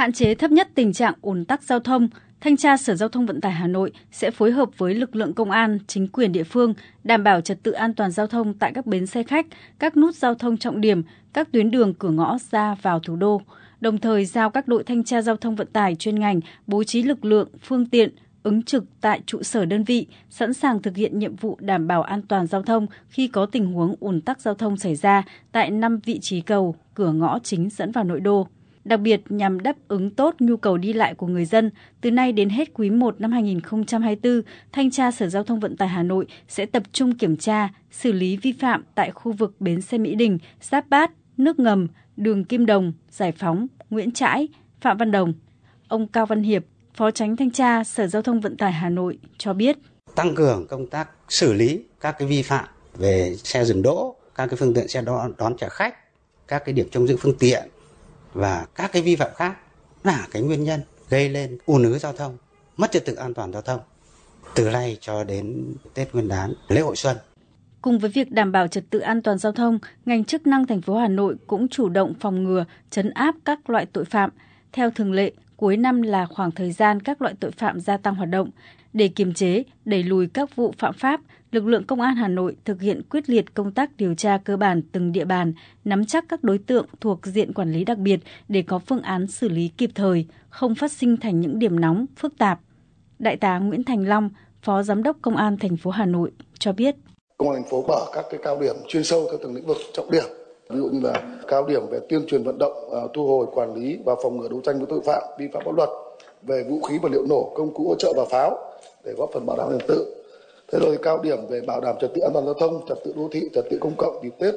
Hạn chế thấp nhất tình trạng ùn tắc giao thông, Thanh tra Sở Giao thông Vận tải Hà Nội sẽ phối hợp với lực lượng công an, chính quyền địa phương đảm bảo trật tự an toàn giao thông tại các bến xe khách, các nút giao thông trọng điểm, các tuyến đường cửa ngõ ra vào thủ đô. Đồng thời giao các đội thanh tra giao thông vận tải chuyên ngành bố trí lực lượng, phương tiện, ứng trực tại trụ sở đơn vị, sẵn sàng thực hiện nhiệm vụ đảm bảo an toàn giao thông khi có tình huống ùn tắc giao thông xảy ra tại 5 vị trí cầu, cửa ngõ chính dẫn vào nội đô. Đặc biệt nhằm đáp ứng tốt nhu cầu đi lại của người dân, từ nay đến hết quý 1 năm 2024, Thanh tra Sở Giao thông Vận tải Hà Nội sẽ tập trung kiểm tra, xử lý vi phạm tại khu vực bến xe Mỹ Đình, Giáp Bát, Nước Ngầm, đường Kim Đồng, Giải Phóng, Nguyễn Trãi, Phạm Văn Đồng. Ông Cao Văn Hiệp, Phó Tránh Thanh tra Sở Giao thông Vận tải Hà Nội cho biết. Tăng cường công tác xử lý các cái vi phạm về xe dừng đỗ, các cái phương tiện xe đón, đón trả khách, các cái điểm trông giữ phương tiện và các cái vi phạm khác là cái nguyên nhân gây lên ùn ứ giao thông, mất trật tự an toàn giao thông từ nay cho đến Tết Nguyên đán, lễ hội xuân. Cùng với việc đảm bảo trật tự an toàn giao thông, ngành chức năng thành phố Hà Nội cũng chủ động phòng ngừa, chấn áp các loại tội phạm. Theo thường lệ, cuối năm là khoảng thời gian các loại tội phạm gia tăng hoạt động. Để kiềm chế, đẩy lùi các vụ phạm pháp, lực lượng công an Hà Nội thực hiện quyết liệt công tác điều tra cơ bản từng địa bàn, nắm chắc các đối tượng thuộc diện quản lý đặc biệt để có phương án xử lý kịp thời, không phát sinh thành những điểm nóng, phức tạp. Đại tá Nguyễn Thành Long, Phó Giám đốc Công an thành phố Hà Nội cho biết. Công an thành phố mở các cái cao điểm chuyên sâu theo từng lĩnh vực trọng điểm ví dụ như là cao điểm về tuyên truyền vận động à, thu hồi quản lý và phòng ngừa đấu tranh với tội phạm, vi phạm pháp luật về vũ khí vật liệu nổ, công cụ hỗ trợ và pháo để góp phần bảo đảm trật tự. Thế rồi cao điểm về bảo đảm trật tự an toàn giao thông, trật tự đô thị, trật tự công cộng dịp tết